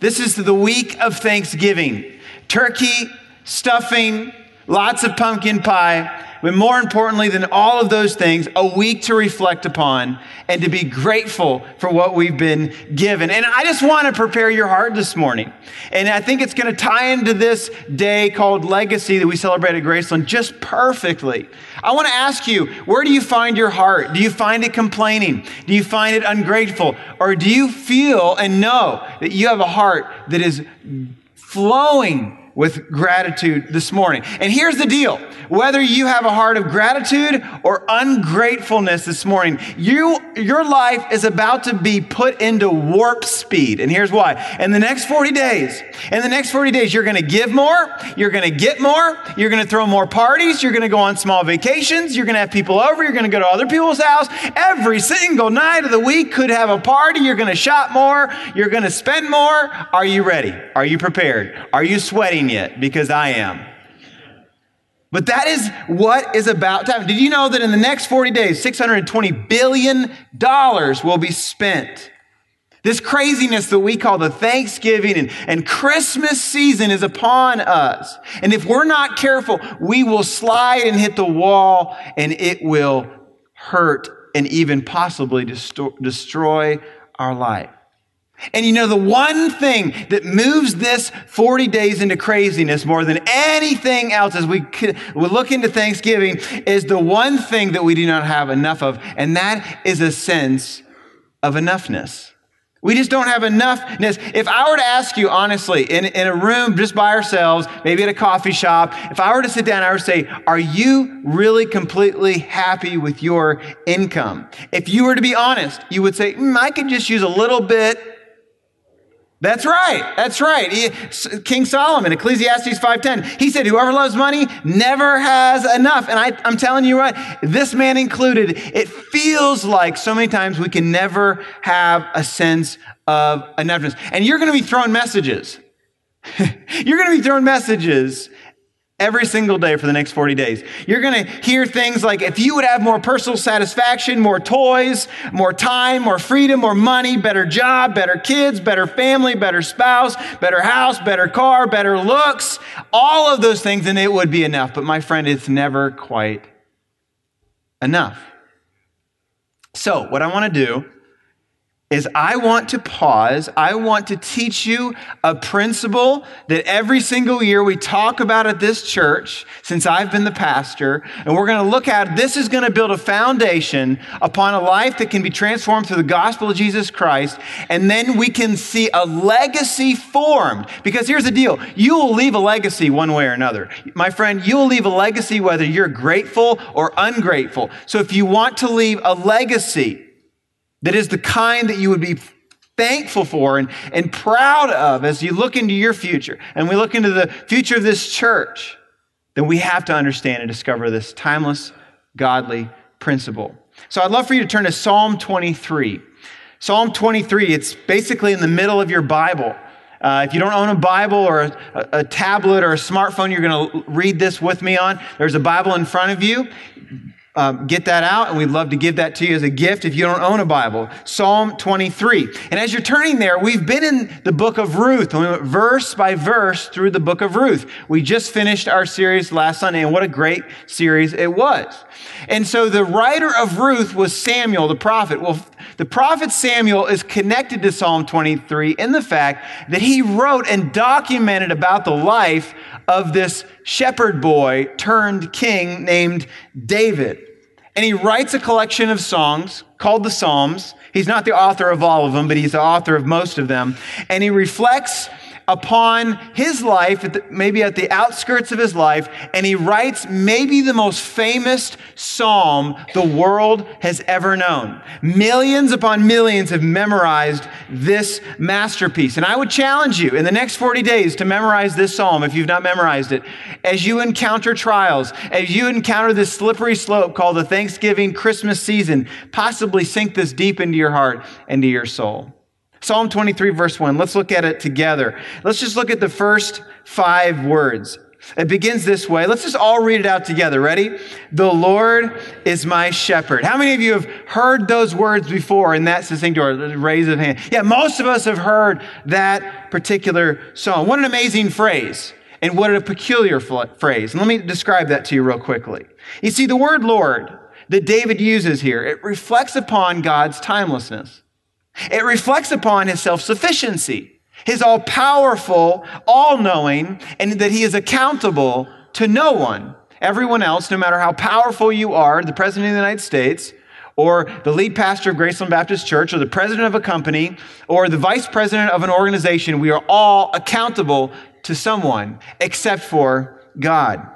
This is the week of Thanksgiving. Turkey, stuffing, lots of pumpkin pie, but more importantly than all of those things, a week to reflect upon and to be grateful for what we've been given. And I just want to prepare your heart this morning. And I think it's going to tie into this day called Legacy that we celebrate at Graceland just perfectly. I want to ask you, where do you find your heart? Do you find it complaining? Do you find it ungrateful? Or do you feel and know that you have a heart that is flowing with gratitude this morning. And here's the deal whether you have a heart of gratitude or ungratefulness this morning, you, your life is about to be put into warp speed. And here's why. In the next 40 days, in the next 40 days, you're going to give more, you're going to get more, you're going to throw more parties, you're going to go on small vacations, you're going to have people over, you're going to go to other people's house. Every single night of the week could have a party. You're going to shop more, you're going to spend more. Are you ready? Are you prepared? Are you sweating yet? Because I am. But that is what is about to happen. Did you know that in the next 40 days, $620 billion will be spent? This craziness that we call the Thanksgiving and, and Christmas season is upon us. And if we're not careful, we will slide and hit the wall and it will hurt and even possibly destroy our life. And you know, the one thing that moves this 40 days into craziness more than anything else as we, we look into Thanksgiving is the one thing that we do not have enough of, and that is a sense of enoughness. We just don't have enoughness. If I were to ask you honestly, in, in a room just by ourselves, maybe at a coffee shop, if I were to sit down, I would say, Are you really completely happy with your income? If you were to be honest, you would say, mm, I could just use a little bit that's right. That's right. He, King Solomon, Ecclesiastes 5:10. He said, "Whoever loves money never has enough." And I, I'm telling you right, this man included. It feels like so many times we can never have a sense of enoughness. And you're going to be throwing messages. you're going to be throwing messages every single day for the next 40 days. You're going to hear things like if you would have more personal satisfaction, more toys, more time, more freedom, more money, better job, better kids, better family, better spouse, better house, better car, better looks, all of those things, and it would be enough. But my friend, it's never quite enough. So, what I want to do is I want to pause. I want to teach you a principle that every single year we talk about at this church since I've been the pastor. And we're going to look at this is going to build a foundation upon a life that can be transformed through the gospel of Jesus Christ. And then we can see a legacy formed. Because here's the deal you will leave a legacy one way or another. My friend, you will leave a legacy whether you're grateful or ungrateful. So if you want to leave a legacy, that is the kind that you would be thankful for and, and proud of as you look into your future and we look into the future of this church, then we have to understand and discover this timeless, godly principle. So I'd love for you to turn to Psalm 23. Psalm 23, it's basically in the middle of your Bible. Uh, if you don't own a Bible or a, a, tablet or a smartphone, you're going to read this with me on. There's a Bible in front of you um, get that out, and we'd love to give that to you as a gift if you don't own a Bible. Psalm 23. And as you're turning there, we've been in the book of Ruth, we went verse by verse through the book of Ruth. We just finished our series last Sunday, and what a great series it was. And so the writer of Ruth was Samuel, the prophet. Well, the prophet Samuel is connected to Psalm 23 in the fact that he wrote and documented about the life of this shepherd boy turned king named David. And he writes a collection of songs called the Psalms. He's not the author of all of them, but he's the author of most of them. And he reflects upon his life, maybe at the outskirts of his life, and he writes maybe the most famous psalm the world has ever known. Millions upon millions have memorized this masterpiece. And I would challenge you in the next 40 days to memorize this psalm if you've not memorized it. As you encounter trials, as you encounter this slippery slope called the Thanksgiving Christmas season, possibly sink this deep into your heart and to your soul. Psalm 23, verse 1. Let's look at it together. Let's just look at the first five words. It begins this way. Let's just all read it out together. Ready? The Lord is my shepherd. How many of you have heard those words before in that succinct order? Raise of hand. Yeah, most of us have heard that particular song. What an amazing phrase. And what a peculiar phrase. And let me describe that to you real quickly. You see, the word Lord that David uses here, it reflects upon God's timelessness. It reflects upon his self sufficiency his all powerful, all knowing, and that he is accountable to no one. Everyone else, no matter how powerful you are, the President of the United States, or the lead pastor of Graceland Baptist Church, or the president of a company, or the vice president of an organization, we are all accountable to someone except for God.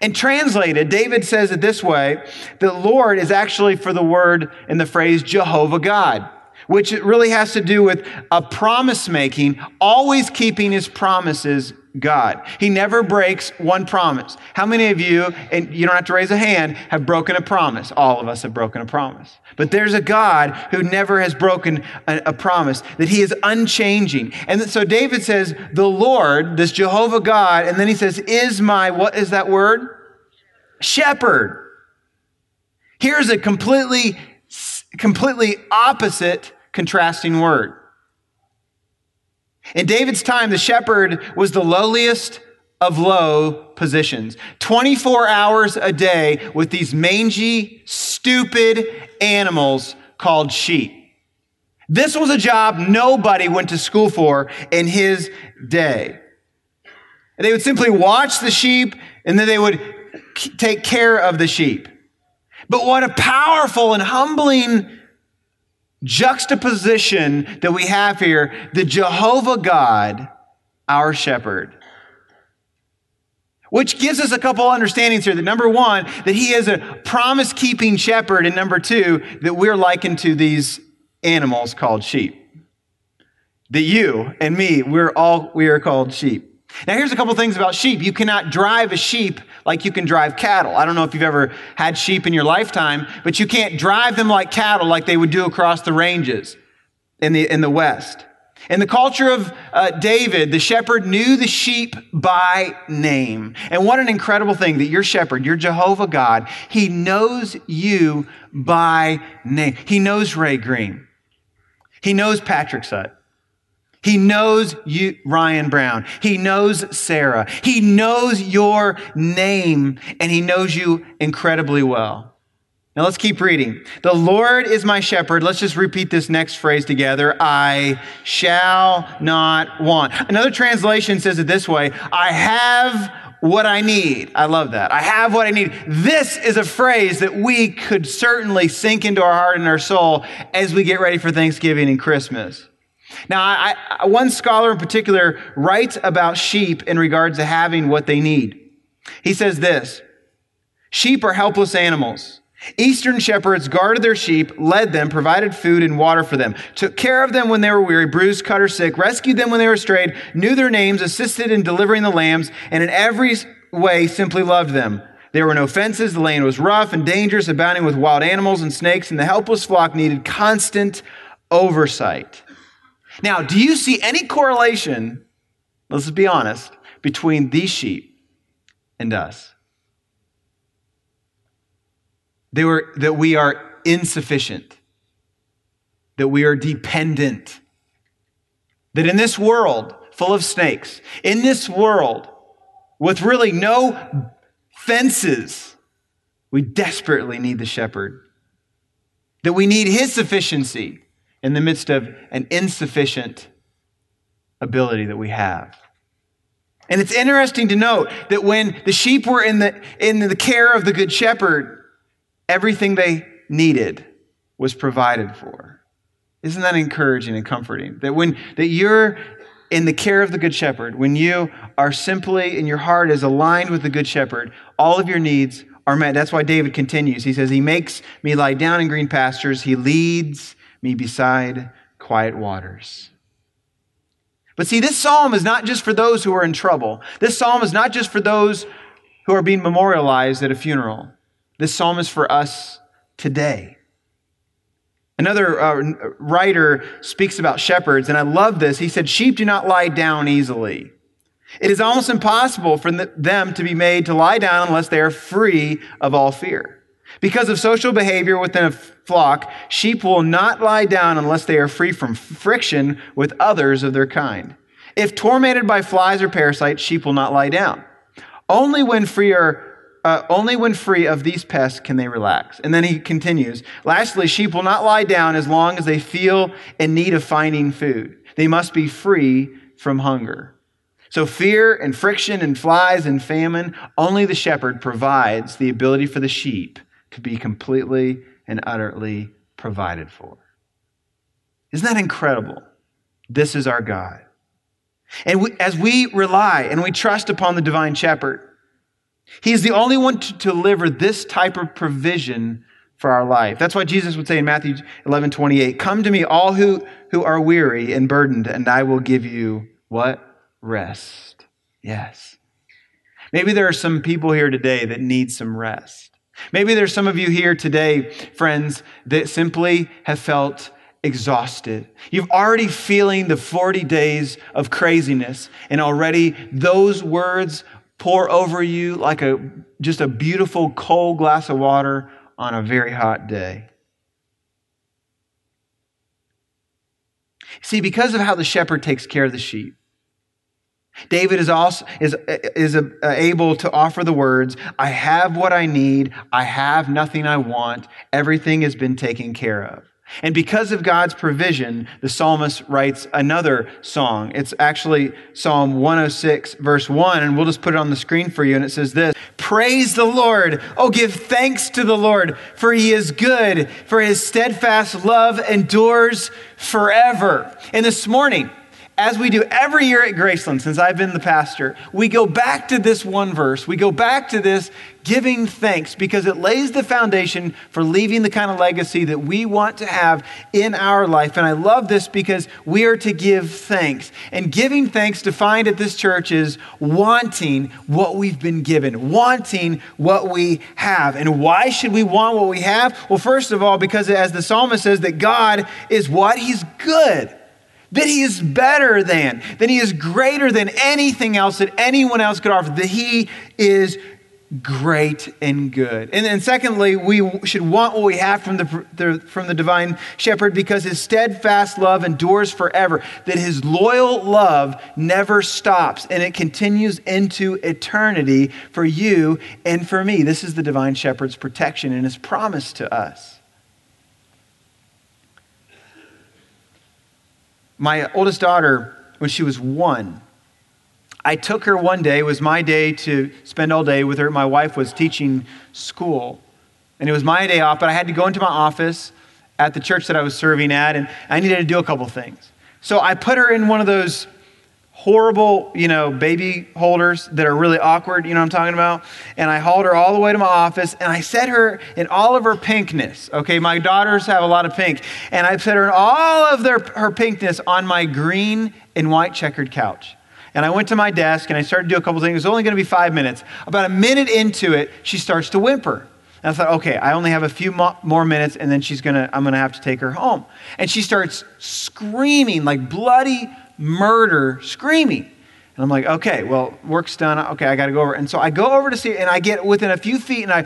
And translated, David says it this way the Lord is actually for the word in the phrase Jehovah God which it really has to do with a promise making, always keeping his promises God. He never breaks one promise. How many of you, and you don't have to raise a hand, have broken a promise? All of us have broken a promise. But there's a God who never has broken a, a promise, that he is unchanging. And so David says, the Lord, this Jehovah God, and then he says, is my, what is that word? Shepherd. Here's a completely completely opposite contrasting word. In David's time, the shepherd was the lowliest of low positions. 24 hours a day with these mangy, stupid animals called sheep. This was a job nobody went to school for in his day. They would simply watch the sheep and then they would take care of the sheep. But what a powerful and humbling juxtaposition that we have here the Jehovah God, our shepherd. Which gives us a couple understandings here that number one, that he is a promise keeping shepherd, and number two, that we're likened to these animals called sheep. That you and me, we're all, we are called sheep. Now, here's a couple things about sheep. You cannot drive a sheep like you can drive cattle. I don't know if you've ever had sheep in your lifetime, but you can't drive them like cattle like they would do across the ranges in the, in the West. In the culture of uh, David, the shepherd knew the sheep by name. And what an incredible thing that your shepherd, your Jehovah God, he knows you by name. He knows Ray Green. He knows Patrick Sutt. He knows you, Ryan Brown. He knows Sarah. He knows your name and he knows you incredibly well. Now let's keep reading. The Lord is my shepherd. Let's just repeat this next phrase together. I shall not want. Another translation says it this way I have what I need. I love that. I have what I need. This is a phrase that we could certainly sink into our heart and our soul as we get ready for Thanksgiving and Christmas. Now, I, I, one scholar in particular writes about sheep in regards to having what they need. He says this Sheep are helpless animals. Eastern shepherds guarded their sheep, led them, provided food and water for them, took care of them when they were weary, bruised, cut, or sick, rescued them when they were strayed, knew their names, assisted in delivering the lambs, and in every way simply loved them. There were no fences, the land was rough and dangerous, abounding with wild animals and snakes, and the helpless flock needed constant oversight. Now, do you see any correlation, let's be honest, between these sheep and us? They were, that we are insufficient, that we are dependent, that in this world full of snakes, in this world with really no fences, we desperately need the shepherd, that we need his sufficiency in the midst of an insufficient ability that we have. And it's interesting to note that when the sheep were in the, in the care of the good shepherd, everything they needed was provided for. Isn't that encouraging and comforting? That when that you're in the care of the good shepherd, when you are simply and your heart is aligned with the good shepherd, all of your needs are met. That's why David continues. He says, He makes me lie down in green pastures, He leads me beside quiet waters. But see, this psalm is not just for those who are in trouble. This psalm is not just for those who are being memorialized at a funeral. This psalm is for us today. Another uh, writer speaks about shepherds, and I love this. He said, Sheep do not lie down easily. It is almost impossible for them to be made to lie down unless they are free of all fear. Because of social behavior within a flock, sheep will not lie down unless they are free from friction with others of their kind. If tormented by flies or parasites, sheep will not lie down. Only when free uh, only when free of these pests can they relax. And then he continues. Lastly, sheep will not lie down as long as they feel in need of finding food. They must be free from hunger. So, fear and friction and flies and famine, only the shepherd provides the ability for the sheep to be completely and utterly provided for. Isn't that incredible? This is our God. And we, as we rely and we trust upon the divine shepherd, he is the only one to, deliver this type of provision for our life. That's why Jesus would say in Matthew 11 28, Come to me, all who, who are weary and burdened, and I will give you what? Rest. Yes. Maybe there are some people here today that need some rest. Maybe there's some of you here today, friends, that simply have felt exhausted. You've already feeling the 40 days of craziness and already those words pour over you like a just a beautiful cold glass of water on a very hot day. See, because of how the shepherd takes care of the sheep, David is also is, is uh, able to offer the words, I have what I need, I have nothing I want, everything has been taken care of. And because of God's provision, the psalmist writes another song. It's actually Psalm 106, verse 1, and we'll just put it on the screen for you. And it says this Praise the Lord. Oh, give thanks to the Lord, for he is good, for his steadfast love endures forever. And this morning, as we do every year at Graceland since I've been the pastor, we go back to this one verse. We go back to this giving thanks because it lays the foundation for leaving the kind of legacy that we want to have in our life. And I love this because we are to give thanks. And giving thanks defined at this church is wanting what we've been given, wanting what we have. And why should we want what we have? Well, first of all, because as the psalmist says, that God is what? He's good that he is better than, that he is greater than anything else that anyone else could offer, that he is great and good. And then secondly, we should want what we have from the, the, from the divine shepherd because his steadfast love endures forever, that his loyal love never stops and it continues into eternity for you and for me. This is the divine shepherd's protection and his promise to us. My oldest daughter, when she was one, I took her one day. It was my day to spend all day with her. My wife was teaching school, and it was my day off, but I had to go into my office at the church that I was serving at, and I needed to do a couple things. So I put her in one of those horrible, you know, baby holders that are really awkward, you know what I'm talking about? And I hauled her all the way to my office and I set her in all of her pinkness. Okay, my daughters have a lot of pink. And I set her in all of their, her pinkness on my green and white checkered couch. And I went to my desk and I started to do a couple things. It was only going to be five minutes. About a minute into it, she starts to whimper. And I thought, okay, I only have a few mo- more minutes and then she's gonna, I'm gonna have to take her home. And she starts screaming like bloody murder screaming. And I'm like, okay, well, work's done. Okay, I got to go over. And so I go over to see, and I get within a few feet, and I,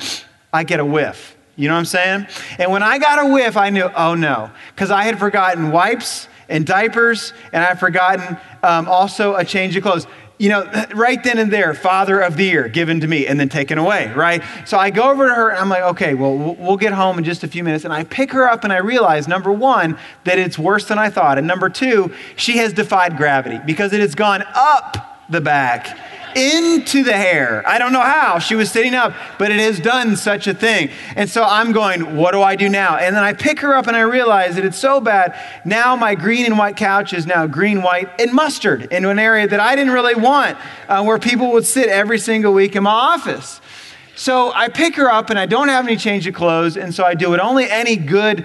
I get a whiff. You know what I'm saying? And when I got a whiff, I knew, oh no, because I had forgotten wipes and diapers, and I had forgotten um, also a change of clothes you know, right then and there, Father of the Year given to me and then taken away, right? So I go over to her and I'm like, okay, well, we'll get home in just a few minutes. And I pick her up and I realize, number one, that it's worse than I thought. And number two, she has defied gravity because it has gone up the back into the hair. I don't know how. She was sitting up, but it has done such a thing. And so I'm going, what do I do now? And then I pick her up and I realize that it's so bad. Now my green and white couch is now green, white, and mustard into an area that I didn't really want, uh, where people would sit every single week in my office. So I pick her up and I don't have any change of clothes. And so I do what only any good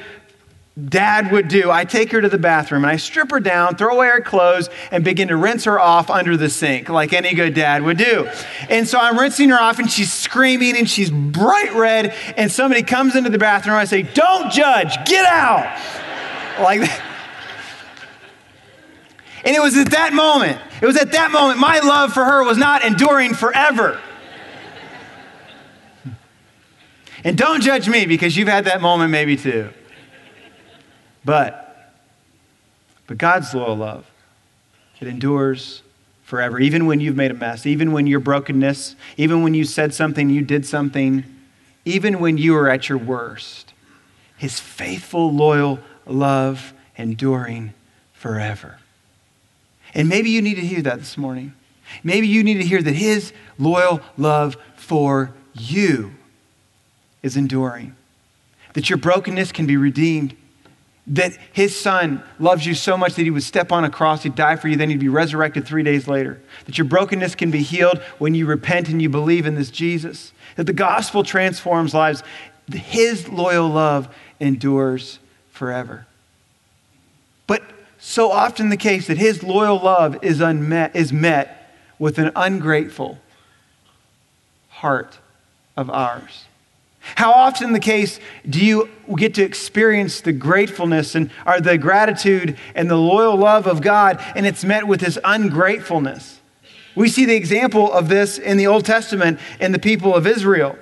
dad would do. I take her to the bathroom and I strip her down, throw away her clothes, and begin to rinse her off under the sink, like any good dad would do. And so I'm rinsing her off and she's screaming and she's bright red. And somebody comes into the bathroom. I say, Don't judge, get out. like that. And it was at that moment, it was at that moment, my love for her was not enduring forever. And don't judge me because you've had that moment maybe too. But, but God's loyal love, it endures forever. Even when you've made a mess, even when your brokenness, even when you said something, you did something, even when you are at your worst, His faithful, loyal love enduring forever. And maybe you need to hear that this morning. Maybe you need to hear that His loyal love for you is enduring, that your brokenness can be redeemed, that His Son loves you so much that He would step on a cross, He'd die for you, then He'd be resurrected three days later, that your brokenness can be healed when you repent and you believe in this Jesus, that the gospel transforms lives. His loyal love endures forever. But so often the case that his loyal love is, unmet, is met with an ungrateful heart of ours. How often the case do you get to experience the gratefulness and or the gratitude and the loyal love of God and it's met with this ungratefulness? We see the example of this in the Old Testament in the people of Israel.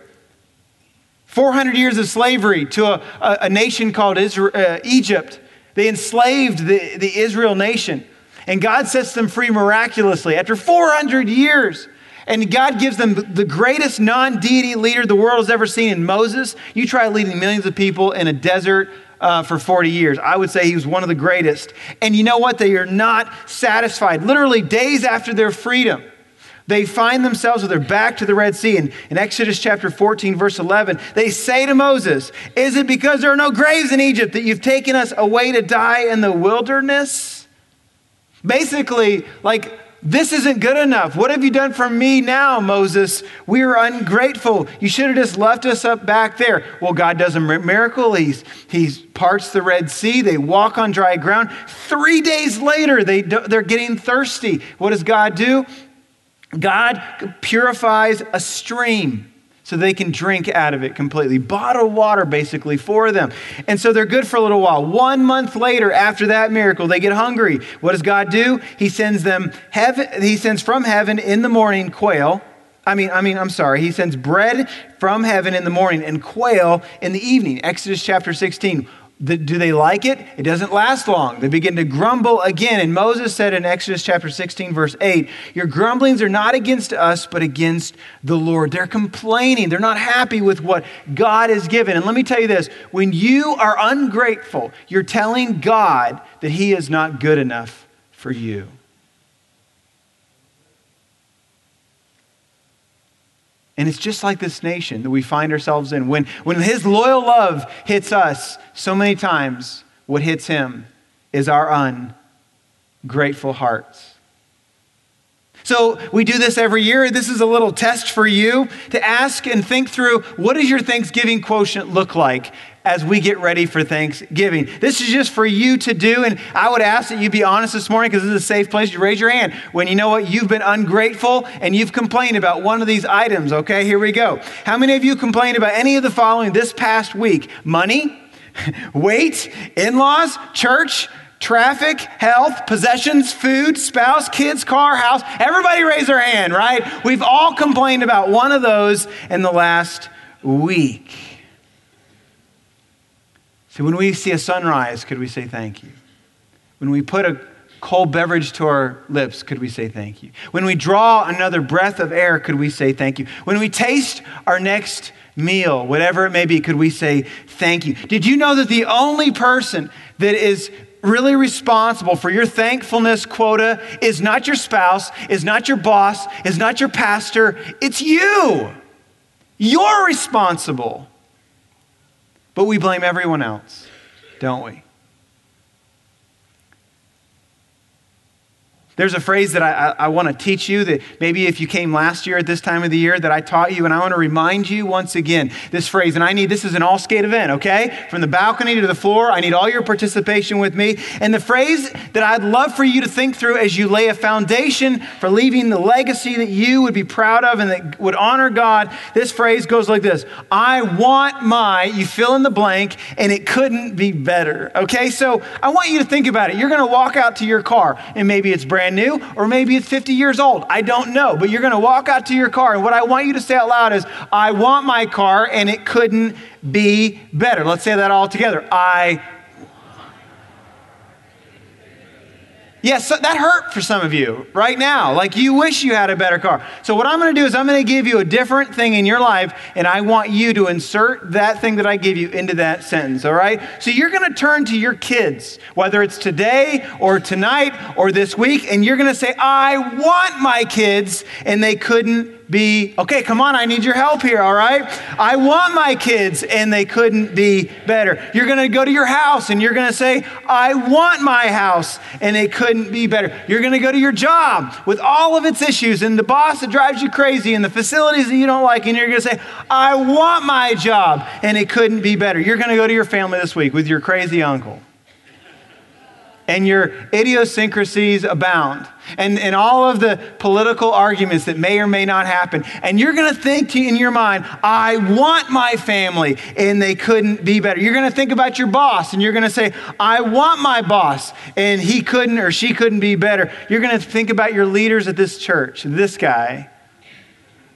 400 years of slavery to a, a, a nation called Israel, uh, Egypt. They enslaved the, the Israel nation. And God sets them free miraculously after 400 years. And God gives them the greatest non deity leader the world has ever seen in Moses. You try leading millions of people in a desert uh, for 40 years. I would say he was one of the greatest. And you know what? They are not satisfied. Literally, days after their freedom, they find themselves with their back to the Red Sea. And in Exodus chapter 14, verse 11, they say to Moses, Is it because there are no graves in Egypt that you've taken us away to die in the wilderness? Basically, like, this isn't good enough. What have you done for me now, Moses? We are ungrateful. You should have just left us up back there. Well, God does a miracle. He's, he parts the Red Sea. They walk on dry ground. Three days later, they, they're getting thirsty. What does God do? God purifies a stream so they can drink out of it completely. Bottled water, basically, for them. And so they're good for a little while. One month later, after that miracle, they get hungry. What does God do? He sends them heaven, he sends from heaven in the morning quail. I mean, I mean, I'm sorry. He sends bread from heaven in the morning and quail in the evening. Exodus chapter 16. The, do they like it? It doesn't last long. They begin to grumble again. And Moses said in Exodus chapter 16, verse 8, Your grumblings are not against us, but against the Lord. They're complaining. They're not happy with what God has given. And let me tell you this when you are ungrateful, you're telling God that He is not good enough for you. And it's just like this nation that we find ourselves in. When, when his loyal love hits us, so many times what hits him is our ungrateful hearts. So we do this every year. This is a little test for you to ask and think through what does your Thanksgiving quotient look like as we get ready for Thanksgiving. This is just for you to do. And I would ask that you be honest this morning because this is a safe place to raise your hand when you know what you've been ungrateful and you've complained about one of these items. Okay, here we go. How many of you complained about any of the following this past week? Money, weight, in laws, church, traffic, health, possessions, food, spouse, kids, car, house. Everybody raise their hand, right? We've all complained about one of those in the last week. See, when we see a sunrise, could we say thank you? When we put a cold beverage to our lips, could we say thank you? When we draw another breath of air, could we say thank you? When we taste our next meal, whatever it may be, could we say thank you? Did you know that the only person that is really responsible for your thankfulness quota is not your spouse, is not your boss, is not your pastor, it's you. You're responsible. But we blame everyone else, don't we? There's a phrase that I, I, I want to teach you that maybe if you came last year at this time of the year that I taught you, and I want to remind you once again this phrase. And I need this is an all skate event, okay? From the balcony to the floor, I need all your participation with me. And the phrase that I'd love for you to think through as you lay a foundation for leaving the legacy that you would be proud of and that would honor God, this phrase goes like this I want my, you fill in the blank, and it couldn't be better, okay? So I want you to think about it. You're going to walk out to your car, and maybe it's brand brand new, or maybe it's 50 years old. I don't know. But you're going to walk out to your car, and what I want you to say out loud is, I want my car, and it couldn't be better. Let's say that all together. I Yes, that hurt for some of you right now. Like you wish you had a better car. So, what I'm going to do is I'm going to give you a different thing in your life, and I want you to insert that thing that I give you into that sentence, all right? So, you're going to turn to your kids, whether it's today or tonight or this week, and you're going to say, I want my kids, and they couldn't be, okay, come on, I need your help here, all right? I want my kids, and they couldn't be better. You're gonna go to your house and you're gonna say, I want my house, and it couldn't be better. You're gonna go to your job with all of its issues, and the boss that drives you crazy, and the facilities that you don't like, and you're gonna say, I want my job, and it couldn't be better. You're gonna go to your family this week with your crazy uncle and your idiosyncrasies abound, and, and all of the political arguments that may or may not happen. And you're going to think in your mind, I want my family, and they couldn't be better. You're going to think about your boss, and you're going to say, I want my boss, and he couldn't or she couldn't be better. You're going to think about your leaders at this church, this guy,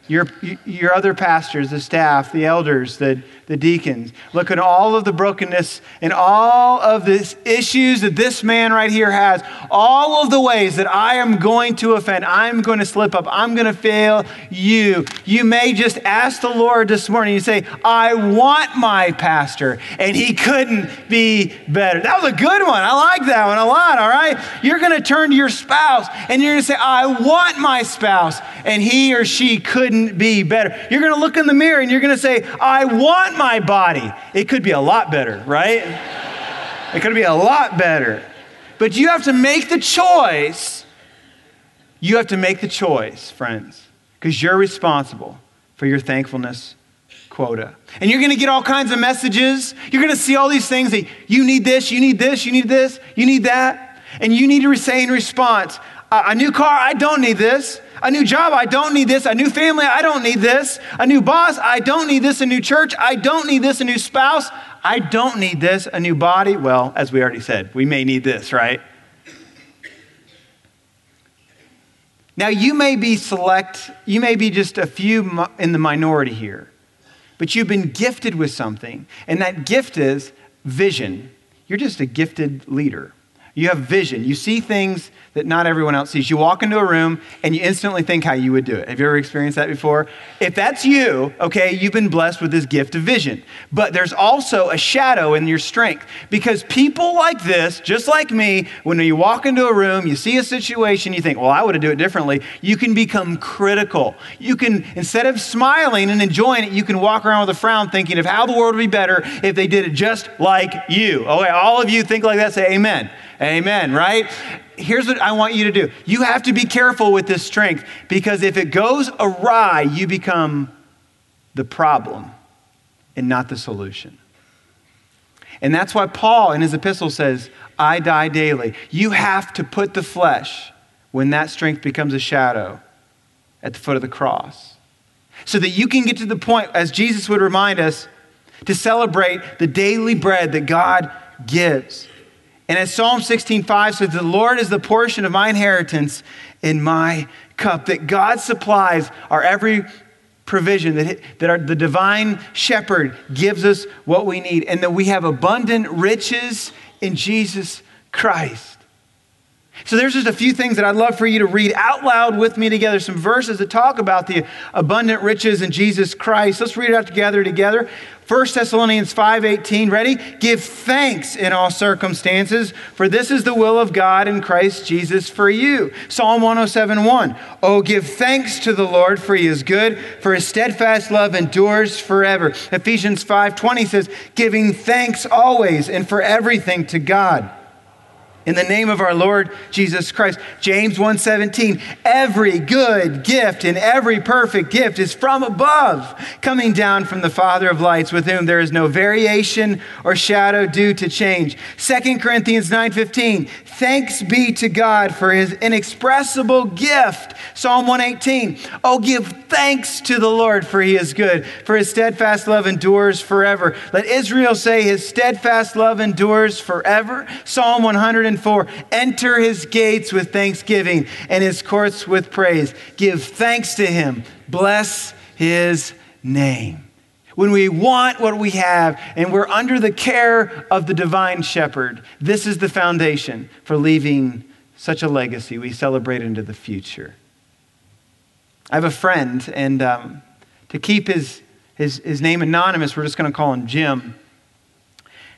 your, your other pastors, the staff, the elders, the, the deacons. Look at all of the brokenness and all of the issues that this man right here has, all of the ways that I am going to offend, I'm going to slip up, I'm going to fail you. You may just ask the Lord this morning, you say, I want my pastor, and he couldn't be better. That was a good one. I like that one a lot, all right? You're going to turn to your spouse and you're going to say, I want my spouse, and he or she couldn't be better. You're going to look in the mirror and you're going to say, I want my body. It could be a lot better, right? It could be a lot better. But you have to make the choice. You have to make the choice, friends, because you're responsible for your thankfulness quota. And you're going to get all kinds of messages. You're going to see all these things that you need this, you need this, you need this, you need that. And you need to say in response, a new car, I don't need this. A new job, I don't need this. A new family, I don't need this. A new boss, I don't need this. A new church, I don't need this. A new spouse, I don't need this. A new body, well, as we already said, we may need this, right? Now, you may be select, you may be just a few in the minority here, but you've been gifted with something, and that gift is vision. You're just a gifted leader. You have vision. You see things that not everyone else sees. You walk into a room and you instantly think how you would do it. Have you ever experienced that before? If that's you, okay, you've been blessed with this gift of vision. But there's also a shadow in your strength because people like this, just like me, when you walk into a room, you see a situation, you think, well, I would have do it differently. You can become critical. You can, instead of smiling and enjoying it, you can walk around with a frown thinking of how the world would be better if they did it just like you. Okay, all of you think like that, say amen. Amen, right? Here's what I want you to do you have to be careful with this strength because if it goes awry, you become the problem and not the solution. And that's why Paul in his epistle says, I die daily. You have to put the flesh when that strength becomes a shadow at the foot of the cross. So that you can get to the point, as Jesus would remind us, to celebrate the daily bread that God gives. And as Psalm 16:5 says, the Lord is the portion of my inheritance in my cup. That God supplies our every provision, that, that our, the divine shepherd gives us what we need, and that we have abundant riches in Jesus Christ. So there's just a few things that I'd love for you to read out loud with me together, some verses that talk about the abundant riches in Jesus Christ. Let's read it out together together. 1 Thessalonians 5:18, ready? Give thanks in all circumstances, for this is the will of God in Christ Jesus for you. Psalm 107:1. Oh, give thanks to the Lord, for he is good, for his steadfast love endures forever. Ephesians 5:20 says, giving thanks always and for everything to God in the name of our Lord Jesus Christ. James 1:17 Every good gift and every perfect gift is from above, coming down from the Father of lights with whom there is no variation or shadow due to change. 2 Corinthians 9:15 Thanks be to God for his inexpressible gift. Psalm 118 Oh give thanks to the Lord for he is good, for his steadfast love endures forever. Let Israel say his steadfast love endures forever. Psalm 104 Enter his gates with thanksgiving and his courts with praise. Give thanks to him. Bless his name when we want what we have and we're under the care of the divine shepherd, this is the foundation for leaving such a legacy we celebrate into the future. I have a friend, and um, to keep his, his, his name anonymous, we're just going to call him Jim.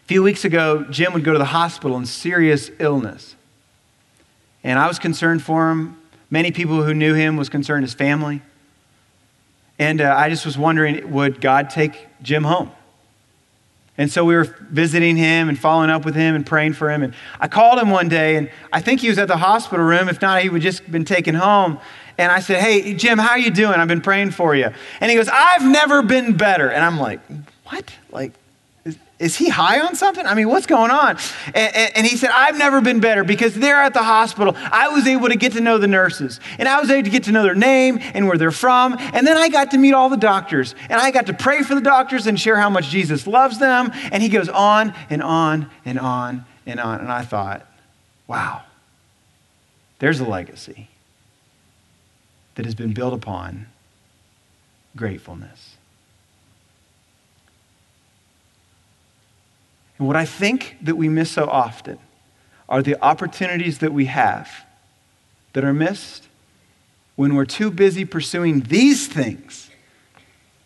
Few weeks ago, Jim would go to the hospital in serious illness. And I was concerned for him. Many people who knew him was concerned his family. And uh, I just was wondering would God take Jim home? And so we were visiting him and following up with him and praying for him. And I called him one day, and I think he was at the hospital room. If not, he would just been taken home. And I said, Hey, Jim, how are you doing? I've been praying for you. And he goes, I've never been better. And I'm like, What? Like, is he high on something? I mean, what's going on? And, and, and, he said, I've never been better because there at the hospital, I was able to get to know the nurses and I was able to get to know their name and where they're from. And then I got to meet all the doctors and I got to pray for the doctors and share how much Jesus loves them. And he goes on and on and on and on. And I thought, wow, there's a legacy that has been built upon gratefulness. And what I think that we miss so often are the opportunities that we have that are missed when we're too busy pursuing these things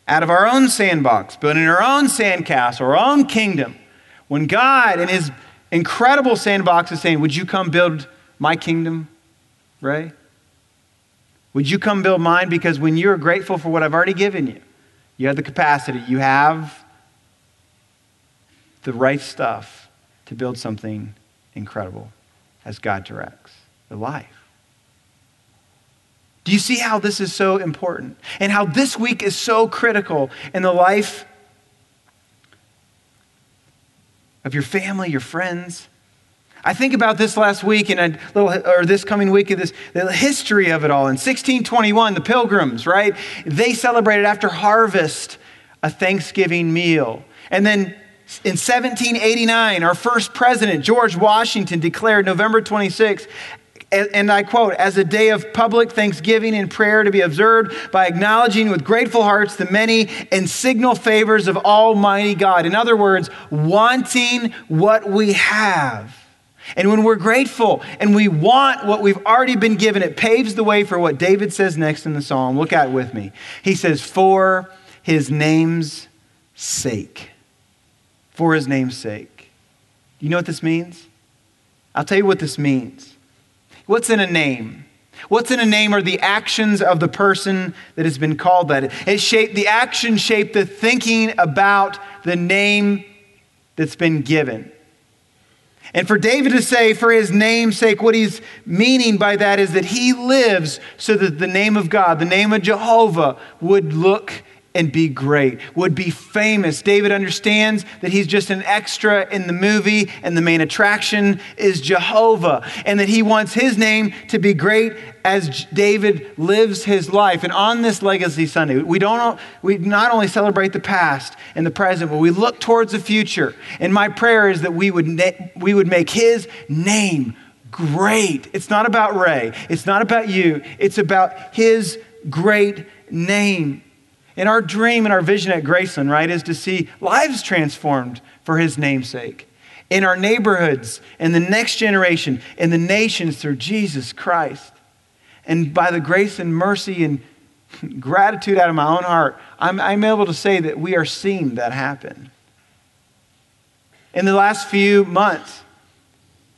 out of our own sandbox, building our own sandcastle, our own kingdom. When God, in His incredible sandbox, is saying, Would you come build my kingdom, Ray? Would you come build mine? Because when you're grateful for what I've already given you, you have the capacity, you have the right stuff to build something incredible as God directs the life. Do you see how this is so important and how this week is so critical in the life of your family, your friends? I think about this last week and a little, or this coming week, of this the history of it all. In 1621, the Pilgrims, right? They celebrated after harvest a Thanksgiving meal, and then in 1789, our first president, George Washington, declared November 26, and I quote, as a day of public thanksgiving and prayer to be observed by acknowledging with grateful hearts the many and signal favors of Almighty God. In other words, wanting what we have. And when we're grateful and we want what we've already been given, it paves the way for what David says next in the psalm. Look at it with me. He says, For his name's sake for his name's sake. You know what this means? I'll tell you what this means. What's in a name? What's in a name are the actions of the person that has been called that. It shaped, the action shaped the thinking about the name that's been given. And for David to say, for his name's sake, what he's meaning by that is that he lives so that the name of God, the name of Jehovah, would look and be great, would be famous. David understands that he's just an extra in the movie and the main attraction is Jehovah, and that he wants his name to be great as David lives his life. And on this Legacy Sunday, we, don't, we not only celebrate the past and the present, but we look towards the future. And my prayer is that we would, we would make his name great. It's not about Ray, it's not about you, it's about his great name. And our dream and our vision at Graceland, right, is to see lives transformed for his namesake in our neighborhoods, in the next generation, in the nations through Jesus Christ. And by the grace and mercy and gratitude out of my own heart, I'm, I'm able to say that we are seeing that happen. In the last few months,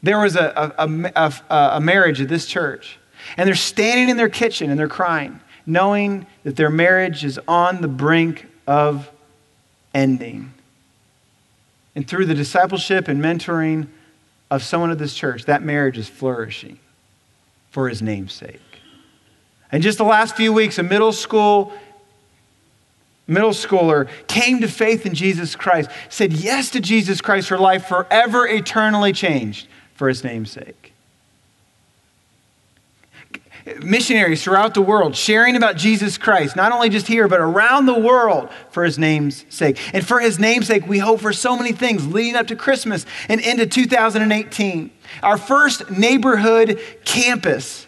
there was a, a, a, a marriage at this church, and they're standing in their kitchen and they're crying knowing that their marriage is on the brink of ending. And through the discipleship and mentoring of someone at this church, that marriage is flourishing for his name's sake. And just the last few weeks, a middle school middle schooler came to faith in Jesus Christ, said yes to Jesus Christ, her life forever eternally changed for his name's sake missionaries throughout the world sharing about Jesus Christ, not only just here, but around the world for his name's sake. And for his name's sake, we hope for so many things leading up to Christmas and into 2018. Our first neighborhood campus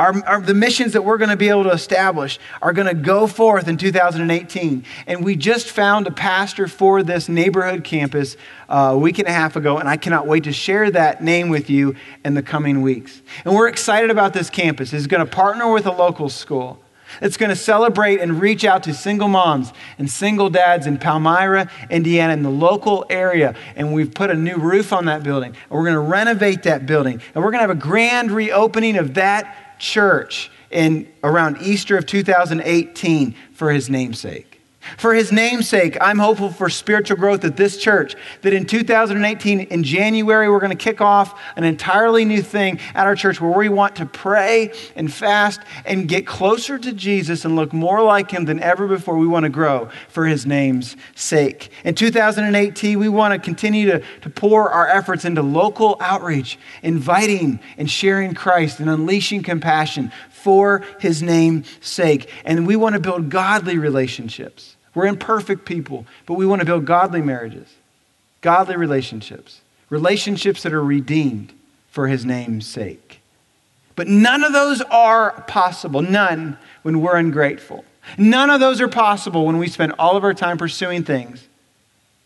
our, our, the missions that we're going to be able to establish are going to go forth in 2018. And we just found a pastor for this neighborhood campus uh, a week and a half ago, and I cannot wait to share that name with you in the coming weeks. And we're excited about this campus. It's going to partner with a local school. It's going to celebrate and reach out to single moms and single dads in Palmyra, Indiana, in the local area. And we've put a new roof on that building. And we're going to renovate that building. And we're going to have a grand reopening of that church in around Easter of 2018 for his namesake. For his namesake, I'm hopeful for spiritual growth at this church. That in 2018, in January, we're going to kick off an entirely new thing at our church where we want to pray and fast and get closer to Jesus and look more like him than ever before. We want to grow for his name's sake. In 2018, we want to continue to, to pour our efforts into local outreach, inviting and sharing Christ and unleashing compassion for his name's sake. And we want to build godly relationships. We're imperfect people, but we want to build godly marriages, godly relationships, relationships that are redeemed for his name's sake. But none of those are possible, none when we're ungrateful. None of those are possible when we spend all of our time pursuing things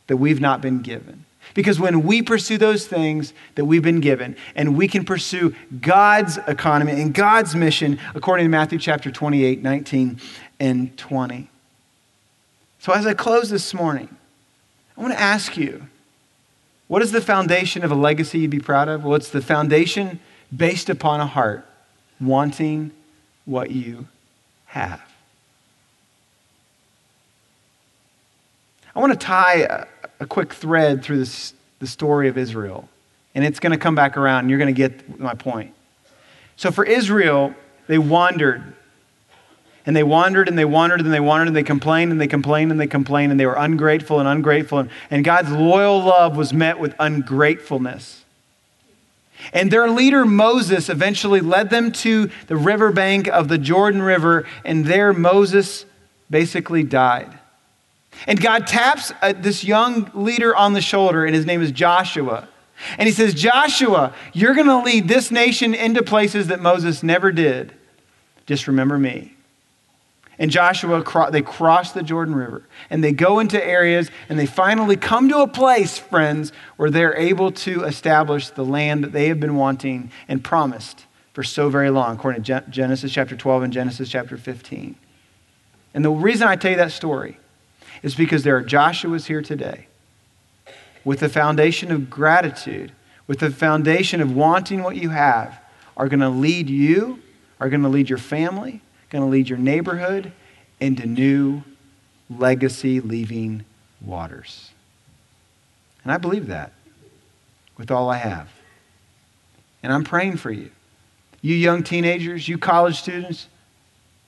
that we've not been given. Because when we pursue those things that we've been given, and we can pursue God's economy and God's mission, according to Matthew chapter 28, 19, and 20. So as I close this morning, I want to ask you what is the foundation of a legacy you'd be proud of? Well, it's the foundation based upon a heart wanting what you have. I want to tie a quick thread through this, the story of Israel, and it's going to come back around, and you're going to get my point. So, for Israel, they wandered. And they wandered and they wandered and they wandered and they complained and they complained and they complained and they were ungrateful and ungrateful. And, and God's loyal love was met with ungratefulness. And their leader Moses eventually led them to the riverbank of the Jordan River, and there Moses basically died. And God taps uh, this young leader on the shoulder, and his name is Joshua. And he says, Joshua, you're going to lead this nation into places that Moses never did. Just remember me. And Joshua, they cross the Jordan River and they go into areas and they finally come to a place, friends, where they're able to establish the land that they have been wanting and promised for so very long, according to Genesis chapter 12 and Genesis chapter 15. And the reason I tell you that story is because there are Joshuas here today with the foundation of gratitude, with the foundation of wanting what you have, are going to lead you, are going to lead your family, going to lead your neighborhood into new legacy leaving waters. And I believe that with all I have. And I'm praying for you. You young teenagers, you college students,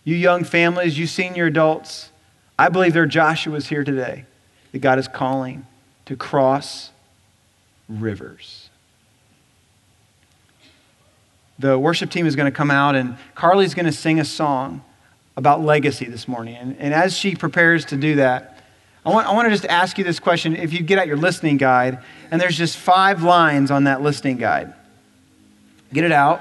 you young families, you senior adults, I believe there are Joshuas here today that God is calling to cross rivers. The worship team is going to come out, and Carly's going to sing a song about legacy this morning. And, and as she prepares to do that, I want, I want to just ask you this question. If you get out your listening guide, and there's just five lines on that listening guide, get it out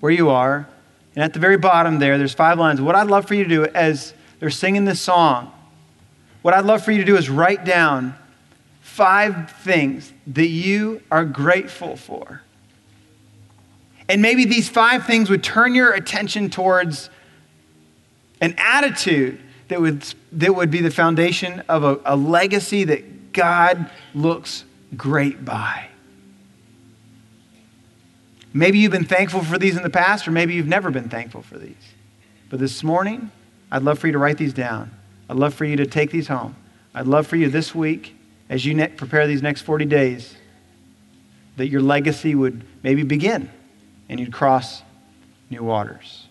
where you are. And at the very bottom there, there's five lines. What I'd love for you to do as they're singing this song. What I'd love for you to do is write down five things that you are grateful for. And maybe these five things would turn your attention towards an attitude that would, that would be the foundation of a, a legacy that God looks great by. Maybe you've been thankful for these in the past, or maybe you've never been thankful for these. But this morning, I'd love for you to write these down. I'd love for you to take these home. I'd love for you this week, as you ne- prepare these next 40 days, that your legacy would maybe begin and you'd cross new waters.